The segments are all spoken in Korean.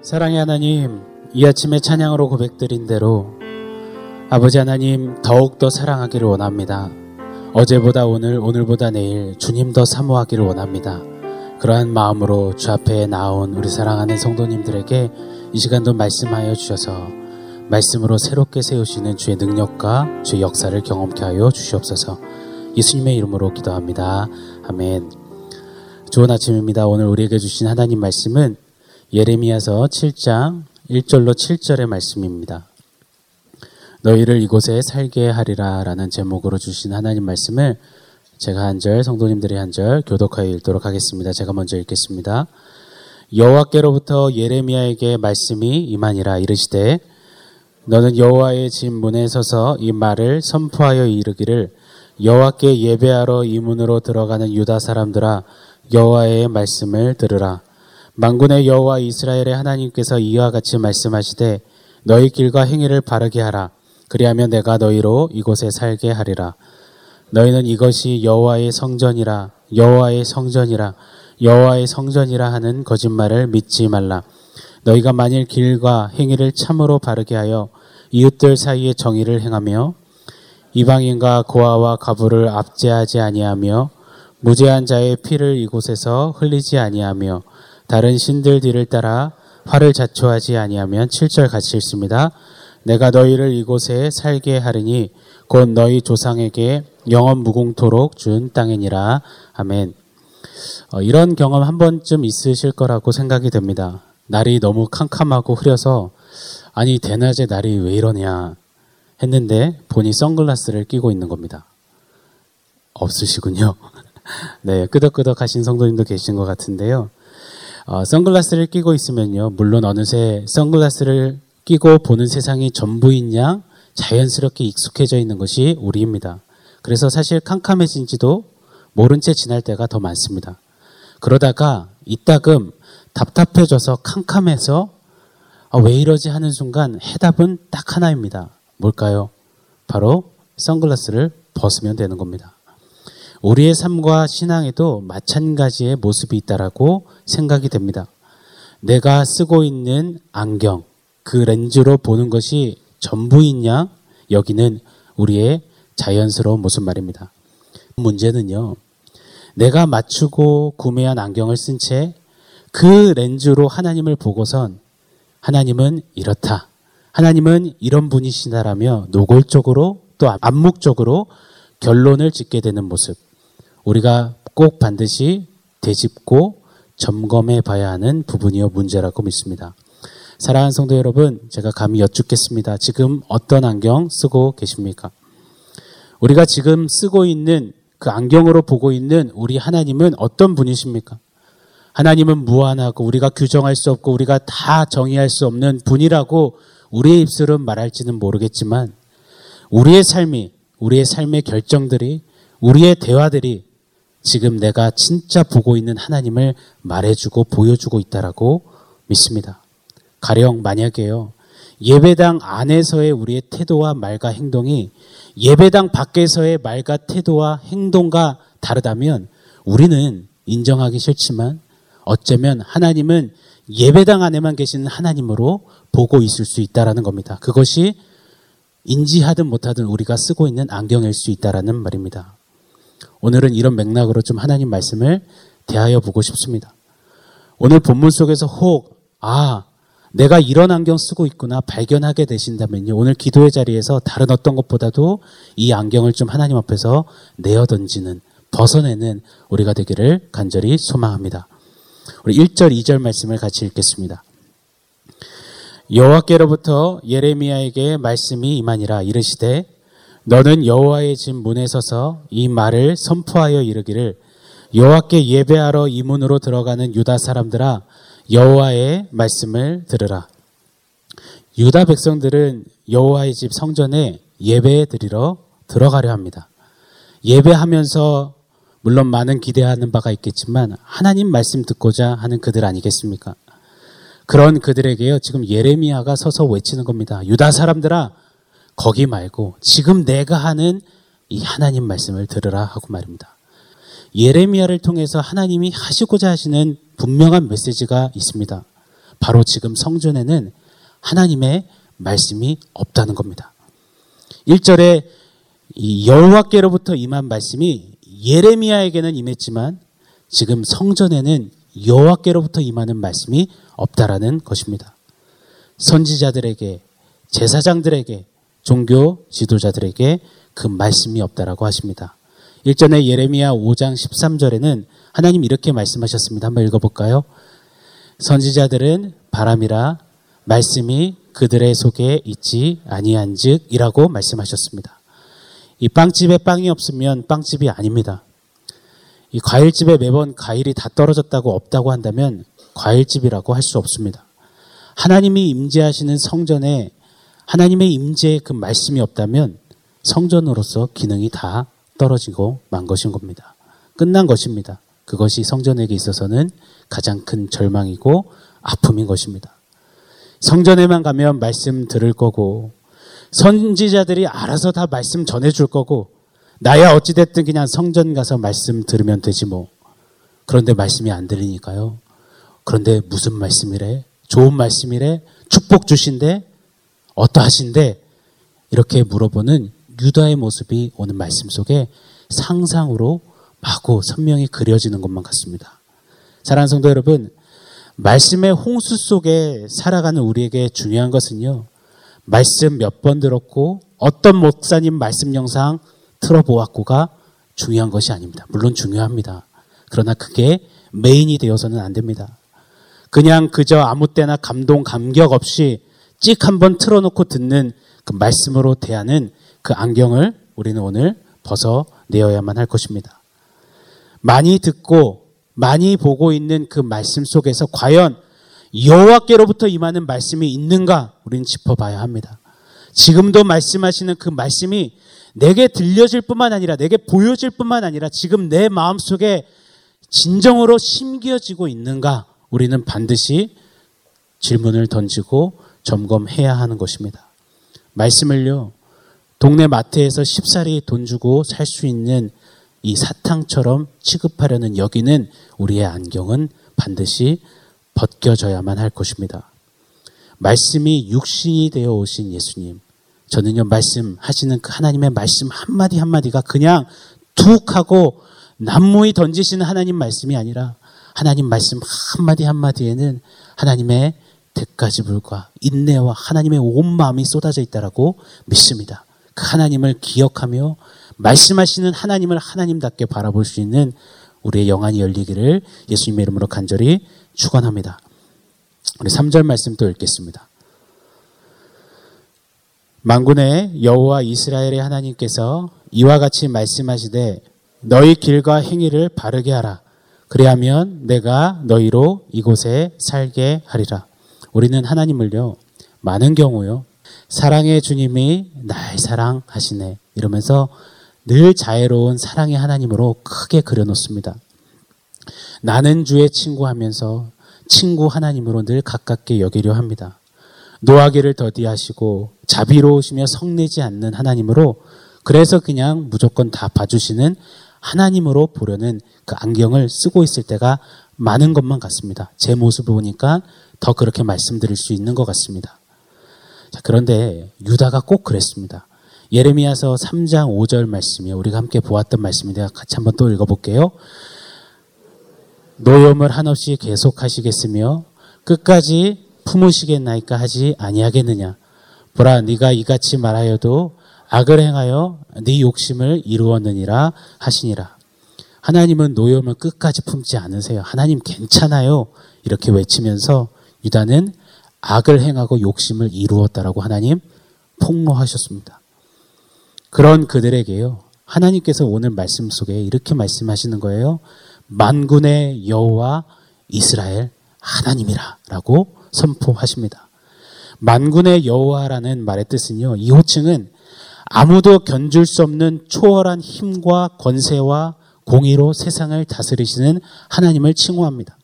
사랑의 하나님, 이 아침에 찬양으로 고백드린 대로 아버지 하나님 더욱더 사랑하기를 원합니다. 어제보다 오늘, 오늘보다 내일 주님 더 사모하기를 원합니다. 그러한 마음으로 주 앞에 나온 우리 사랑하는 성도님들에게 이 시간도 말씀하여 주셔서 말씀으로 새롭게 세우시는 주의 능력과 주의 역사를 경험케 하여 주시옵소서 예수님의 이름으로 기도합니다. 아멘. 좋은 아침입니다. 오늘 우리에게 주신 하나님 말씀은 예레미야서 7장 1절로 7절의 말씀입니다. 너희를 이곳에 살게 하리라 라는 제목으로 주신 하나님 말씀을 제가 한 절, 성도님들이 한 절 교독하여 읽도록 하겠습니다. 제가 먼저 읽겠습니다. 여호와께로부터 예레미야에게 말씀이 임하니라 이르시되 너는 여호와의 집 문에 서서 이 말을 선포하여 이르기를 여호와께 예배하러 이 문으로 들어가는 유다 사람들아 여호와의 말씀을 들으라 만군의 여호와 이스라엘의 하나님께서 이와 같이 말씀하시되 너희 길과 행위를 바르게 하라. 그리하면 내가 너희로 이곳에 살게 하리라. 너희는 이것이 여호와의 성전이라 여호와의 성전이라 여호와의 성전이라 하는 거짓말을 믿지 말라. 너희가 만일 길과 행위를 참으로 바르게 하여 이웃들 사이에 정의를 행하며 이방인과 고아와 가부를 압제하지 아니하며 무죄한 자의 피를 이곳에서 흘리지 아니하며 다른 신들 뒤를 따라 화를 자초하지 아니하면 7절 같이 읽습니다. 내가 너희를 이곳에 살게 하리니 곧 너희 조상에게 영원 무궁토록 준 땅이니라. 아멘. 어, 이런 경험 한 번쯤 있으실 거라고 생각이 됩니다. 날이 너무 캄캄하고 흐려서 아니 대낮에 날이 왜 이러냐 했는데 본인 선글라스를 끼고 있는 겁니다. 없으시군요. 네, 끄덕끄덕 하신 성도님도 계신 것 같은데요. 어, 선글라스를 끼고 있으면요. 물론 어느새 선글라스를 끼고 보는 세상이 전부인 양 자연스럽게 익숙해져 있는 것이 우리입니다. 그래서 사실 캄캄해진지도 모른 채 지날 때가 더 많습니다. 그러다가 이따금 답답해져서 캄캄해서 아, 왜 이러지 하는 순간 해답은 딱 하나입니다. 뭘까요? 바로 선글라스를 벗으면 되는 겁니다. 우리의 삶과 신앙에도 마찬가지의 모습이 있다라고 생각이 됩니다. 내가 쓰고 있는 안경, 그 렌즈로 보는 것이 전부인 양 여기는 우리의 자연스러운 모습 말입니다. 문제는요. 내가 맞추고 구매한 안경을 쓴 채 그 렌즈로 하나님을 보고선 하나님은 이렇다. 하나님은 이런 분이시다라며 노골적으로 또 암묵적으로 결론을 짓게 되는 모습. 우리가 꼭 반드시 되짚고 점검해 봐야 하는 부분이요 문제라고 믿습니다. 사랑하는 성도 여러분, 제가 감히 여쭙겠습니다. 지금 어떤 안경 쓰고 계십니까? 우리가 지금 쓰고 있는 그 안경으로 보고 있는 우리 하나님은 어떤 분이십니까? 하나님은 무한하고 우리가 규정할 수 없고 우리가 다 정의할 수 없는 분이라고 우리의 입술은 말할지는 모르겠지만 우리의 삶이, 우리의 삶의 결정들이, 우리의 대화들이 지금 내가 진짜 보고 있는 하나님을 말해주고 보여주고 있다라고 믿습니다. 가령 만약에요. 예배당 안에서의 우리의 태도와 말과 행동이 예배당 밖에서의 말과 태도와 행동과 다르다면 우리는 인정하기 싫지만 어쩌면 하나님은 예배당 안에만 계시는 하나님으로 보고 있을 수 있다라는 겁니다. 그것이 인지하든 못하든 우리가 쓰고 있는 안경일 수 있다라는 말입니다. 오늘은 이런 맥락으로 좀 하나님 말씀을 대하여 보고 싶습니다. 오늘 본문 속에서 혹, 아, 내가 이런 안경 쓰고 있구나 발견하게 되신다면요. 오늘 기도의 자리에서 다른 어떤 것보다도 이 안경을 좀 하나님 앞에서 내어 던지는, 벗어내는 우리가 되기를 간절히 소망합니다. 우리 1절, 2절 말씀을 같이 읽겠습니다. 여호와께로부터 예레미야에게 말씀이 임하니라 이르시되 너는 여호와의 집 문에 서서 이 말을 선포하여 이르기를 여호와께 예배하러 이 문으로 들어가는 유다 사람들아 여호와의 말씀을 들으라. 유다 백성들은 여호와의 집 성전에 예배 드리러 들어가려 합니다. 예배하면서 물론 많은 기대하는 바가 있겠지만 하나님 말씀 듣고자 하는 그들 아니겠습니까? 그런 그들에게요 지금 예레미야가 서서 외치는 겁니다. 유다 사람들아 거기 말고 지금 내가 하는 이 하나님 말씀을 들으라 하고 말입니다. 예레미야를 통해서 하나님이 하시고자 하시는 분명한 메시지가 있습니다. 바로 지금 성전에는 하나님의 말씀이 없다는 겁니다. 1절에 여호와께로부터 임한 말씀이 예레미야에게는 임했지만 지금 성전에는 여호와께로부터 임하는 말씀이 없다라는 것입니다. 선지자들에게 제사장들에게 종교 지도자들에게 그 말씀이 없다라고 하십니다. 일전에 예레미야 5장 13절에는 하나님 이렇게 말씀하셨습니다. 한번 읽어볼까요? 선지자들은 바람이라 말씀이 그들의 속에 있지 아니한즉이라고 말씀하셨습니다. 이 빵집에 빵이 없으면 빵집이 아닙니다. 이 과일집에 매번 과일이 다 떨어졌다고 없다고 한다면 과일집이라고 할 수 없습니다. 하나님이 임재하시는 성전에 하나님의 임재의 그 말씀이 없다면 성전으로서 기능이 다 떨어지고 만 것인 겁니다. 끝난 것입니다. 그것이 성전에게 있어서는 가장 큰 절망이고 아픔인 것입니다. 성전에만 가면 말씀 들을 거고 선지자들이 알아서 다 말씀 전해줄 거고 나야 어찌됐든 그냥 성전 가서 말씀 들으면 되지 뭐. 그런데 말씀이 안 들리니까요. 그런데 무슨 말씀이래? 좋은 말씀이래? 축복 주신데? 어떠하신데? 이렇게 물어보는 유다의 모습이 오는 말씀 속에 상상으로 마구 선명히 그려지는 것만 같습니다. 사랑하는 성도 여러분, 말씀의 홍수 속에 살아가는 우리에게 중요한 것은요, 말씀 몇 번 들었고, 어떤 목사님 말씀 영상 틀어보았고가 중요한 것이 아닙니다. 물론 중요합니다. 그러나 그게 메인이 되어서는 안 됩니다. 그냥 그저 아무 때나 감동, 감격 없이 찍 한번 틀어놓고 듣는 그 말씀으로 대하는 그 안경을 우리는 오늘 벗어내어야만 할 것입니다. 많이 듣고 많이 보고 있는 그 말씀 속에서 과연 여호와께로부터 임하는 말씀이 있는가 우리는 짚어봐야 합니다. 지금도 말씀하시는 그 말씀이 내게 들려질 뿐만 아니라 내게 보여질 뿐만 아니라 지금 내 마음속에 진정으로 심겨지고 있는가 우리는 반드시 질문을 던지고 점검해야 하는 것입니다. 말씀을요, 동네 마트에서 쉽사리 돈 주고 살 수 있는 이 사탕처럼 취급하려는 여기는 우리의 안경은 반드시 벗겨져야만 할 것입니다. 말씀이 육신이 되어 오신 예수님. 저는요, 말씀하시는 그 하나님의 말씀 한마디 한마디가 그냥 툭 하고 난무히 던지시는 하나님 말씀이 아니라 하나님 말씀 한마디 한마디에는 하나님의 대가지불과 인내와 하나님의 온 마음이 쏟아져 있다라고 믿습니다. 그 하나님을 기억하며 말씀하시는 하나님을 하나님답게 바라볼 수 있는 우리의 영안이 열리기를 예수님의 이름으로 간절히 축원합니다. 우리 3절 말씀 또 읽겠습니다. 만군의 여호와 이스라엘의 하나님께서 이와 같이 말씀하시되 너희 길과 행위를 바르게 하라. 그리하면 내가 너희로 이곳에 살게 하리라. 우리는 하나님을요, 많은 경우요, 사랑의 주님이 날 사랑하시네. 이러면서 늘 자애로운 사랑의 하나님으로 크게 그려놓습니다. 나는 주의 친구 하면서 친구 하나님으로 늘 가깝게 여기려 합니다. 노하기를 더디하시고 자비로우시며 성내지 않는 하나님으로 그래서 그냥 무조건 다 봐주시는 하나님으로 보려는 그 안경을 쓰고 있을 때가 많은 것만 같습니다. 제 모습을 보니까 더 그렇게 말씀드릴 수 있는 것 같습니다. 자, 그런데 유다가 꼭 그랬습니다. 예레미야서 3장 5절 말씀이요. 우리가 함께 보았던 말씀인데 같이 한번 또 읽어볼게요. 노염을 한없이 계속하시겠으며 끝까지 품으시겠나이까 하지 아니하겠느냐. 보라 네가 이같이 말하여도 악을 행하여 네 욕심을 이루었느니라 하시니라. 하나님은 노염을 끝까지 품지 않으세요. 하나님 괜찮아요. 이렇게 외치면서 유다는 악을 행하고 욕심을 이루었다라고 하나님 폭로하셨습니다. 그런 그들에게요. 하나님께서 오늘 말씀 속에 이렇게 말씀하시는 거예요. 만군의 여호와 이스라엘 하나님이라라고 선포하십니다. 만군의 여호와라는 말의 뜻은요. 이 호칭은 아무도 견줄 수 없는 초월한 힘과 권세와 공의로 세상을 다스리시는 하나님을 칭호합니다.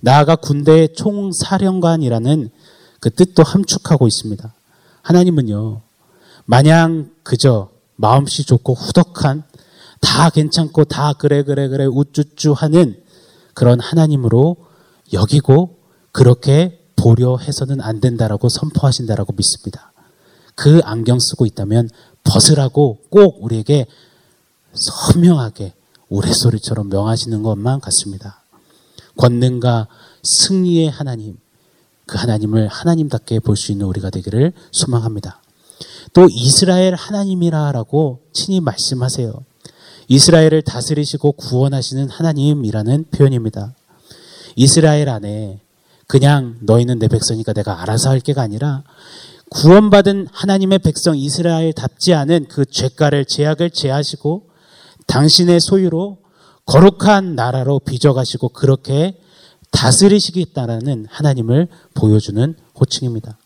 나아가 군대의 총사령관이라는 그 뜻도 함축하고 있습니다. 하나님은요, 마냥 그저 마음씨 좋고 후덕한 다 괜찮고 다 그래 그래 그래 우쭈쭈 하는 그런 하나님으로 여기고 그렇게 고려해서는 안 된다라고 선포하신다라고 믿습니다. 그 안경 쓰고 있다면 벗으라고 꼭 우리에게 선명하게 우레소리처럼 명하시는 것만 같습니다. 권능과 승리의 하나님, 그 하나님을 하나님답게 볼 수 있는 우리가 되기를 소망합니다. 또 이스라엘 하나님이라라고 친히 말씀하세요. 이스라엘을 다스리시고 구원하시는 하나님이라는 표현입니다. 이스라엘 안에 그냥 너희는 내 백성이니까 내가 알아서 할 게가 아니라 구원받은 하나님의 백성 이스라엘답지 않은 그 죄가를 죄악을 제하시고 당신의 소유로 거룩한 나라로 빚어가시고 그렇게 다스리시겠다라는 하나님을 보여주는 호칭입니다.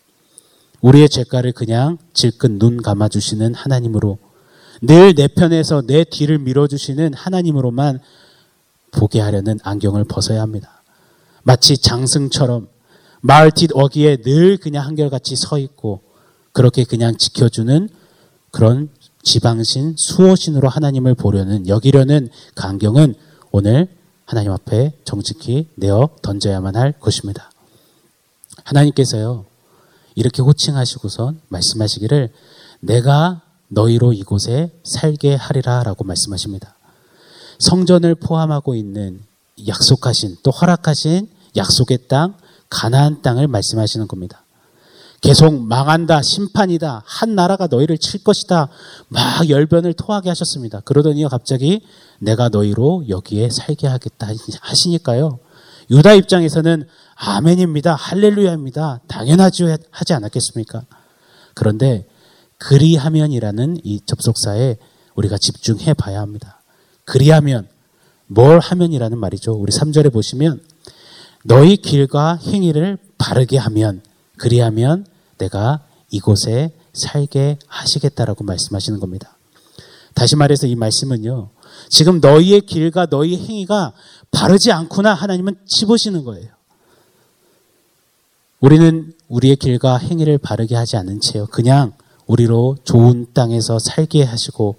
우리의 죄가를 그냥 질끈 눈 감아주시는 하나님으로 늘 내 편에서 내 뒤를 밀어주시는 하나님으로만 보게 하려는 안경을 벗어야 합니다. 마치 장승처럼 마을 뒷 어귀에 늘 그냥 한결같이 서 있고 그렇게 그냥 지켜주는 그런 지방신, 수호신으로 하나님을 보려는 여기려는 그 안경은 오늘 하나님 앞에 정직히 내어 던져야만 할 것입니다. 하나님께서요, 이렇게 호칭하시고선 말씀하시기를 내가 너희로 이곳에 살게 하리라 라고 말씀하십니다. 성전을 포함하고 있는 약속하신 또 허락하신 약속의 땅 가나안 땅을 말씀하시는 겁니다. 계속 망한다, 심판이다, 한 나라가 너희를 칠 것이다, 막 열변을 토하게 하셨습니다. 그러더니 갑자기 내가 너희로 여기에 살게 하겠다 하시니까요. 유다 입장에서는 아멘입니다. 할렐루야입니다. 당연하죠. 하지 않았겠습니까? 그런데 그리하면이라는 이 접속사에 우리가 집중해 봐야 합니다. 그리하면, 뭘 하면이라는 말이죠. 우리 3절에 보시면 너희 길과 행위를 바르게 하면, 그리하면 내가 이곳에 살게 하시겠다라고 말씀하시는 겁니다. 다시 말해서 이 말씀은요, 지금 너희의 길과 너희의 행위가 바르지 않구나 하나님은 치보시는 거예요. 우리는 우리의 길과 행위를 바르게 하지 않은 채요. 그냥 우리로 좋은 땅에서 살게 하시고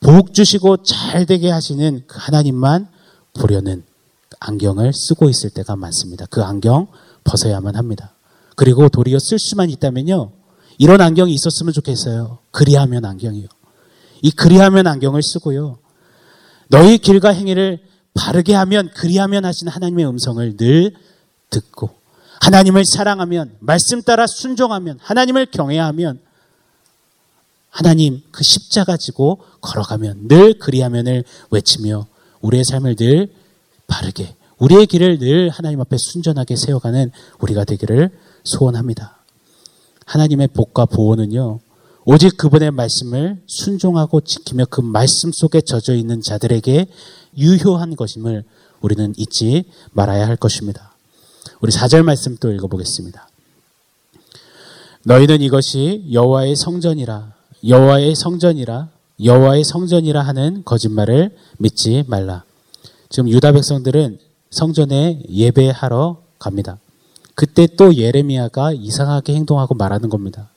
복 주시고 잘 되게 하시는 그 하나님만 보려는 안경을 쓰고 있을 때가 많습니다. 그 안경 벗어야만 합니다. 그리고 도리어 쓸 수만 있다면요. 이런 안경이 있었으면 좋겠어요. 그리하면 안경이요. 이 그리하면 안경을 쓰고요. 너희 길과 행위를 바르게 하면 그리하면 하시는 하나님의 음성을 늘 듣고 하나님을 사랑하면 말씀 따라 순종하면 하나님을 경외하면 하나님 그 십자가 지고 걸어가면 늘 그리하면을 외치며 우리의 삶을 늘 바르게 우리의 길을 늘 하나님 앞에 순전하게 세워가는 우리가 되기를 소원합니다. 하나님의 복과 보호는요. 오직 그분의 말씀을 순종하고 지키며 그 말씀 속에 젖어 있는 자들에게 유효한 것임을 우리는 잊지 말아야 할 것입니다. 우리 4절 말씀 또 읽어보겠습니다. 너희는 이것이 여호와의 성전이라 여호와의 성전이라 여호와의 성전이라 하는 거짓말을 믿지 말라. 지금 유다 백성들은 성전에 예배하러 갑니다. 그때 또 예레미야가 이상하게 행동하고 말하는 겁니다.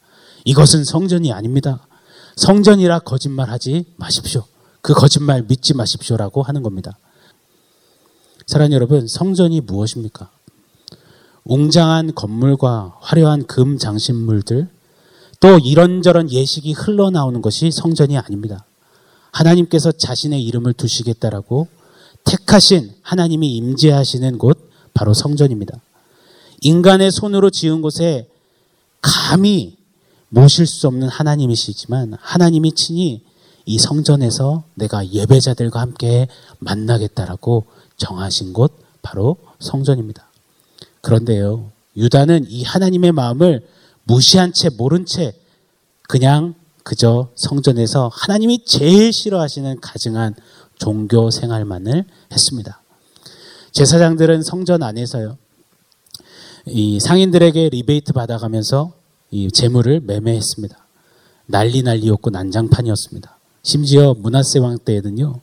이것은 성전이 아닙니다. 성전이라 거짓말하지 마십시오. 그 거짓말 믿지 마십시오라고 하는 겁니다. 사랑 여러분, 성전이 무엇입니까? 웅장한 건물과 화려한 금 장신물들, 또 이런저런 예식이 흘러나오는 것이 성전이 아닙니다. 하나님께서 자신의 이름을 두시겠다라고 택하신 하나님이 임재하시는 곳 바로 성전입니다. 인간의 손으로 지은 곳에 감히 모실 수 없는 하나님이시지만 하나님이 친히 이 성전에서 내가 예배자들과 함께 만나겠다라고 정하신 곳 바로 성전입니다. 그런데요, 유다는 이 하나님의 마음을 무시한 채 모른 채 그냥 그저 성전에서 하나님이 제일 싫어하시는 가증한 종교 생활만을 했습니다. 제사장들은 성전 안에서요, 이 상인들에게 리베이트 받아가면서 이 재물을 매매했습니다. 난리 난리였고 난장판이었습니다. 심지어 문하세 왕 때에는요.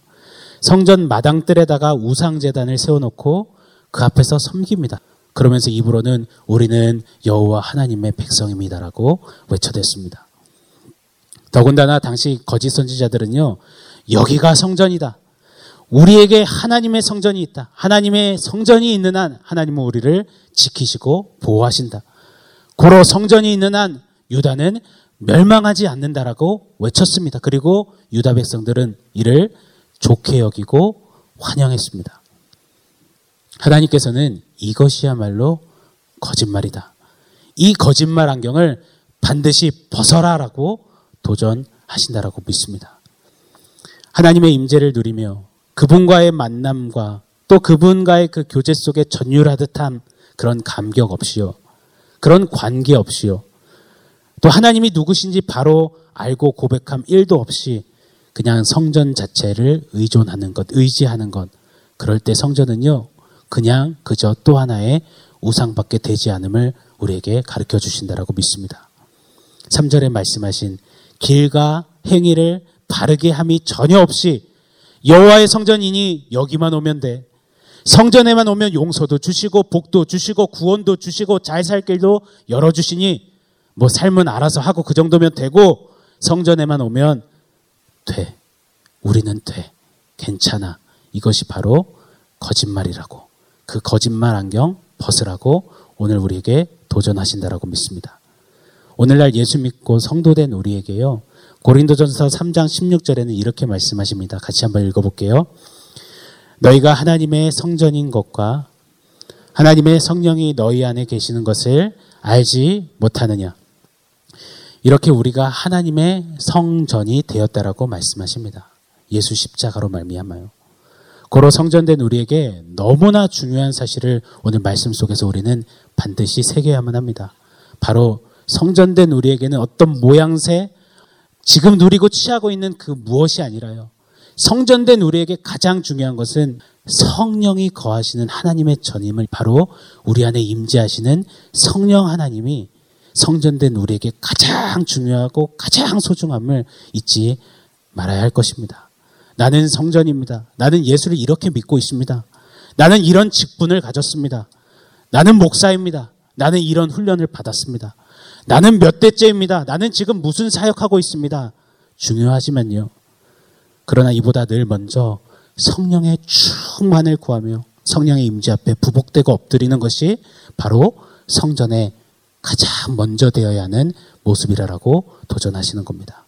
성전 마당뜰에다가 우상재단을 세워놓고 그 앞에서 섬깁니다. 그러면서 입으로는 우리는 여호와 하나님의 백성입니다라고 외쳐댔습니다. 더군다나 당시 거짓 선지자들은요. 여기가 성전이다. 우리에게 하나님의 성전이 있다. 하나님의 성전이 있는 한 하나님은 우리를 지키시고 보호하신다. 고로 성전이 있는 한 유다는 멸망하지 않는다라고 외쳤습니다. 그리고 유다 백성들은 이를 좋게 여기고 환영했습니다. 하나님께서는 이것이야말로 거짓말이다. 이 거짓말 안경을 반드시 벗어라라고 도전하신다라고 믿습니다. 하나님의 임재를 누리며 그분과의 만남과 또 그분과의 그 교제 속에 전율하듯한 그런 감격 없이요. 그런 관계 없이요. 또 하나님이 누구신지 바로 알고 고백함 1도 없이 그냥 성전 자체를 의존하는 것, 의지하는 것. 그럴 때 성전은요, 그냥 그저 또 하나의 우상밖에 되지 않음을 우리에게 가르쳐 주신다라고 믿습니다. 3절에 말씀하신 길과 행위를 바르게 함이 전혀 없이 여호와의 성전이니 여기만 오면 돼. 성전에만 오면 용서도 주시고 복도 주시고 구원도 주시고 잘 살 길도 열어 주시니 뭐 삶은 알아서 하고 그 정도면 되고 성전에만 오면 돼. 우리는 돼. 괜찮아. 이것이 바로 거짓말이라고. 그 거짓말 안경 벗으라고 오늘 우리에게 도전하신다라고 믿습니다. 오늘날 예수 믿고 성도된 우리에게요. 고린도전서 3장 16절에는 이렇게 말씀하십니다. 같이 한번 읽어볼게요. 너희가 하나님의 성전인 것과 하나님의 성령이 너희 안에 계시는 것을 알지 못하느냐. 이렇게 우리가 하나님의 성전이 되었다라고 말씀하십니다. 예수 십자가로 말미암아요. 고로 성전된 우리에게 너무나 중요한 사실을 오늘 말씀 속에서 우리는 반드시 새겨야만 합니다. 바로 성전된 우리에게는 어떤 모양새, 지금 누리고 취하고 있는 그 무엇이 아니라요. 성전된 우리에게 가장 중요한 것은 성령이 거하시는 하나님의 전임을 바로 우리 안에 임재하시는 성령 하나님이 성전된 우리에게 가장 중요하고 가장 소중함을 잊지 말아야 할 것입니다. 나는 성전입니다. 나는 예수를 이렇게 믿고 있습니다. 나는 이런 직분을 가졌습니다. 나는 목사입니다. 나는 이런 훈련을 받았습니다. 나는 몇 대째입니다. 나는 지금 무슨 사역하고 있습니다. 중요하지만요. 그러나 이보다 늘 먼저 성령의 충만을 구하며 성령의 임재 앞에 부복되고 엎드리는 것이 바로 성전의 가장 먼저 되어야 하는 모습이라고 도전하시는 겁니다.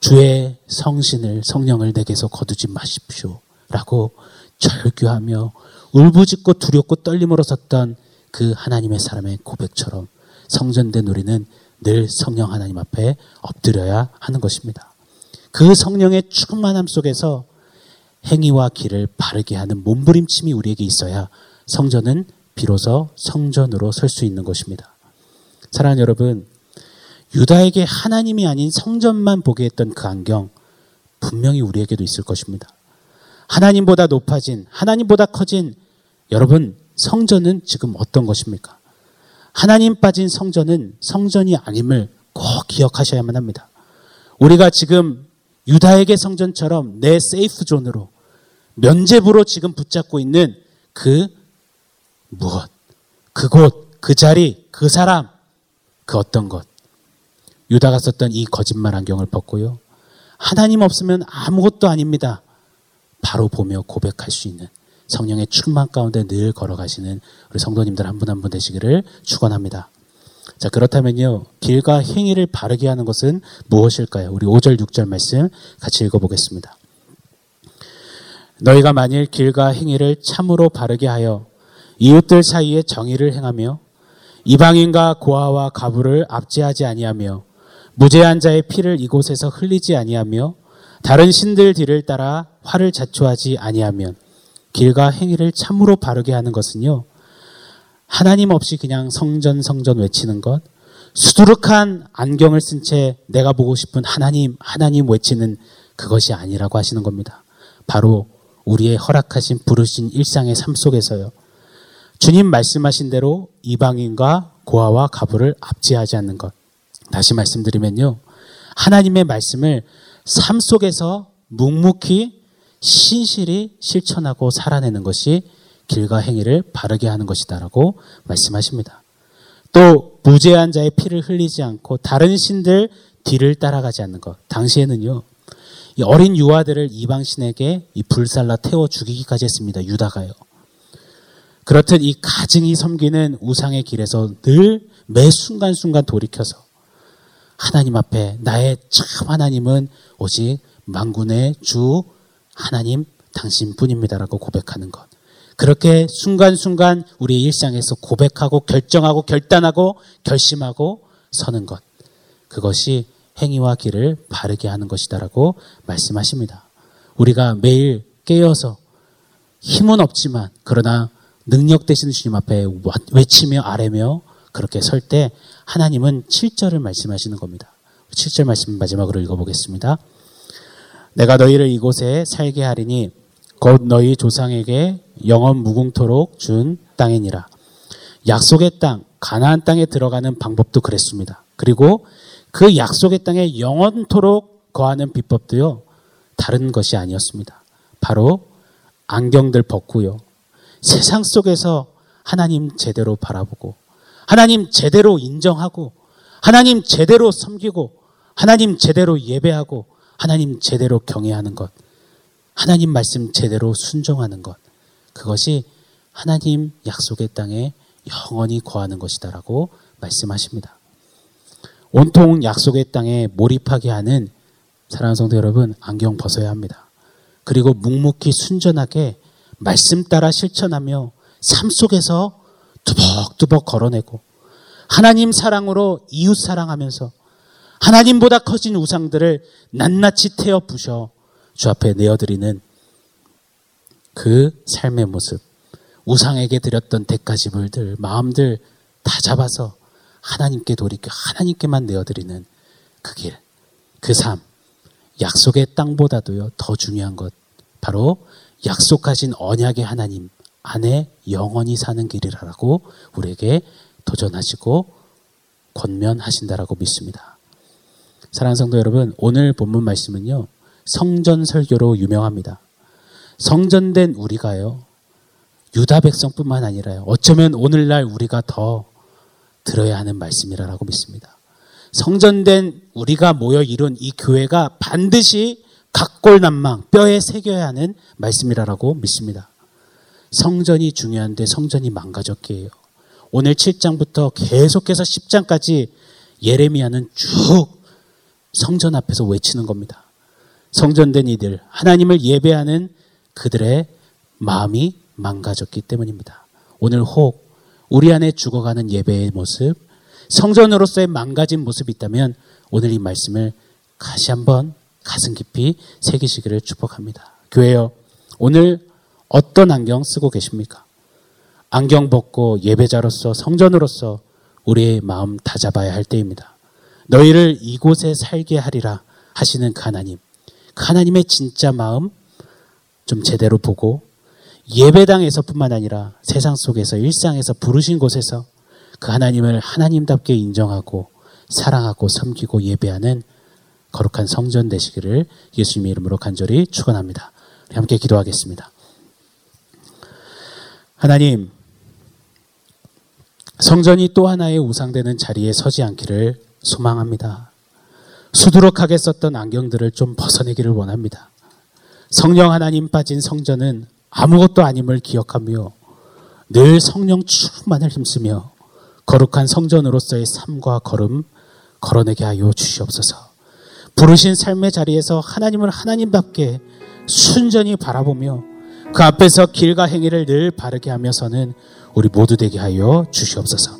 주의 성신을 성령을 내게서 거두지 마십시오. 라고 절규하며 울부짖고 두렵고 떨림으로 섰던 그 하나님의 사람의 고백처럼 성전된 우리는 늘 성령 하나님 앞에 엎드려야 하는 것입니다. 그 성령의 충만함 속에서 행위와 길을 바르게 하는 몸부림침이 우리에게 있어야 성전은 비로소 성전으로 설 수 있는 것입니다. 사랑하는 여러분, 유다에게 하나님이 아닌 성전만 보게 했던 그 안경, 분명히 우리에게도 있을 것입니다. 하나님보다 높아진, 하나님보다 커진, 여러분, 성전은 지금 어떤 것입니까? 하나님 빠진 성전은 성전이 아님을 꼭 기억하셔야만 합니다. 우리가 지금 유다에게 성전처럼 내 safe zone으로 면제부로 지금 붙잡고 있는 그 무엇, 그곳, 그 자리, 그 사람, 그 어떤 것. 유다가 썼던 이 거짓말 안경을 벗고요. 하나님 없으면 아무것도 아닙니다. 바로 보며 고백할 수 있는 성령의 충만 가운데 늘 걸어가시는 우리 성도님들 한분 한 분 되시기를 축원합니다. 자, 그렇다면요. 길과 행위를 바르게 하는 것은 무엇일까요? 우리 5절 6절 말씀 같이 읽어 보겠습니다. 너희가 만일 길과 행위를 참으로 바르게 하여 이웃들 사이에 정의를 행하며 이방인과 고아와 가부를 압제하지 아니하며 무죄한 자의 피를 이곳에서 흘리지 아니하며 다른 신들 뒤를 따라 화를 자초하지 아니하면 길과 행위를 참으로 바르게 하는 것은요. 하나님 없이 그냥 성전 성전 외치는 것, 수두룩한 안경을 쓴 채 내가 보고 싶은 하나님 하나님 외치는 그것이 아니라고 하시는 겁니다. 바로 우리의 허락하신 부르신 일상의 삶 속에서요. 주님 말씀하신 대로 이방인과 고아와 가부를 압제하지 않는 것. 다시 말씀드리면요. 하나님의 말씀을 삶 속에서 묵묵히 신실히 실천하고 살아내는 것이 길과 행위를 바르게 하는 것이다라고 말씀하십니다. 또 무죄한 자의 피를 흘리지 않고 다른 신들 뒤를 따라가지 않는 것. 당시에는요. 이 어린 유아들을 이방 신에게 이 불살라 태워 죽이기까지 했습니다. 유다가요. 그렇듯 이 가증이 섬기는 우상의 길에서 늘 매 순간순간 돌이켜서 하나님 앞에 나의 참 하나님은 오직 만군의 주 하나님 당신뿐입니다라고 고백하는 것. 그렇게 순간순간 우리의 일상에서 고백하고 결정하고 결단하고 결심하고 서는 것. 그것이 행위와 길을 바르게 하는 것이다라고 말씀하십니다. 우리가 매일 깨어서 힘은 없지만 그러나 능력 되시는 주님 앞에 외치며 아뢰며 그렇게 설 때 하나님은 7절을 말씀하시는 겁니다. 7절 말씀 마지막으로 읽어보겠습니다. 내가 너희를 이곳에 살게 하리니 곧 너희 조상에게 영원 무궁토록 준 땅이니라. 약속의 땅, 가나안 땅에 들어가는 방법도 그랬습니다. 그리고 그 약속의 땅에 영원토록 거하는 비법도요. 다른 것이 아니었습니다. 바로 안경들 벗고요. 세상 속에서 하나님 제대로 바라보고 하나님 제대로 인정하고 하나님 제대로 섬기고 하나님 제대로 예배하고 하나님 제대로 경외하는 것. 하나님 말씀 제대로 순종하는 것. 그것이 하나님 약속의 땅에 영원히 거하는 것이다라고 말씀하십니다. 온통 약속의 땅에 몰입하게 하는 사랑하는 성도 여러분, 안경 벗어야 합니다. 그리고 묵묵히 순전하게 말씀 따라 실천하며 삶 속에서 두벅두벅 걸어내고 하나님 사랑으로 이웃 사랑하면서 하나님보다 커진 우상들을 낱낱이 태워 부셔 주 앞에 내어드리는 그 삶의 모습, 우상에게 드렸던 대가지불들, 마음들 다 잡아서 하나님께 돌이켜 하나님께만 내어드리는 그 길, 그 삶, 약속의 땅보다도요 더 중요한 것 바로 약속하신 언약의 하나님 안에 영원히 사는 길이라고 우리에게 도전하시고 권면하신다라고 믿습니다. 사랑하는 성도 여러분, 오늘 본문 말씀은요 성전 설교로 유명합니다. 성전된 우리가요 유다 백성뿐만 아니라요 어쩌면 오늘날 우리가 더 들어야 하는 말씀이라고 믿습니다. 성전된 우리가 모여 이룬 이 교회가 반드시 각골난망 뼈에 새겨야 하는 말씀이라고 믿습니다. 성전이 중요한데 성전이 망가졌기에요. 오늘 7장부터 계속해서 10장까지 예레미야는 쭉 성전 앞에서 외치는 겁니다. 성전된 이들, 하나님을 예배하는 그들의 마음이 망가졌기 때문입니다. 오늘 혹 우리 안에 죽어가는 예배의 모습, 성전으로서의 망가진 모습이 있다면 오늘 이 말씀을 다시 한번 가슴 깊이 새기시기를 축복합니다. 교회요, 오늘 어떤 안경 쓰고 계십니까? 안경 벗고 예배자로서 성전으로서 우리의 마음 다잡아야 할 때입니다. 너희를 이곳에 살게 하리라 하시는 그 하나님. 그 하나님의 진짜 마음 좀 제대로 보고 예배당에서뿐만 아니라 세상 속에서 일상에서 부르신 곳에서 그 하나님을 하나님답게 인정하고 사랑하고 섬기고 예배하는 거룩한 성전 되시기를 예수님의 이름으로 간절히 축원합니다. 함께 기도하겠습니다. 하나님, 성전이 또 하나의 우상되는 자리에 서지 않기를 소망합니다. 수두룩하게 썼던 안경들을 좀 벗어내기를 원합니다. 성령 하나님 빠진 성전은 아무것도 아님을 기억하며 늘 성령 충만을 힘쓰며 거룩한 성전으로서의 삶과 걸음 걸어내게 하여 주시옵소서. 부르신 삶의 자리에서 하나님을 하나님답게 순전히 바라보며 그 앞에서 길과 행위를 늘 바르게 하며서는 우리 모두 되게 하여 주시옵소서.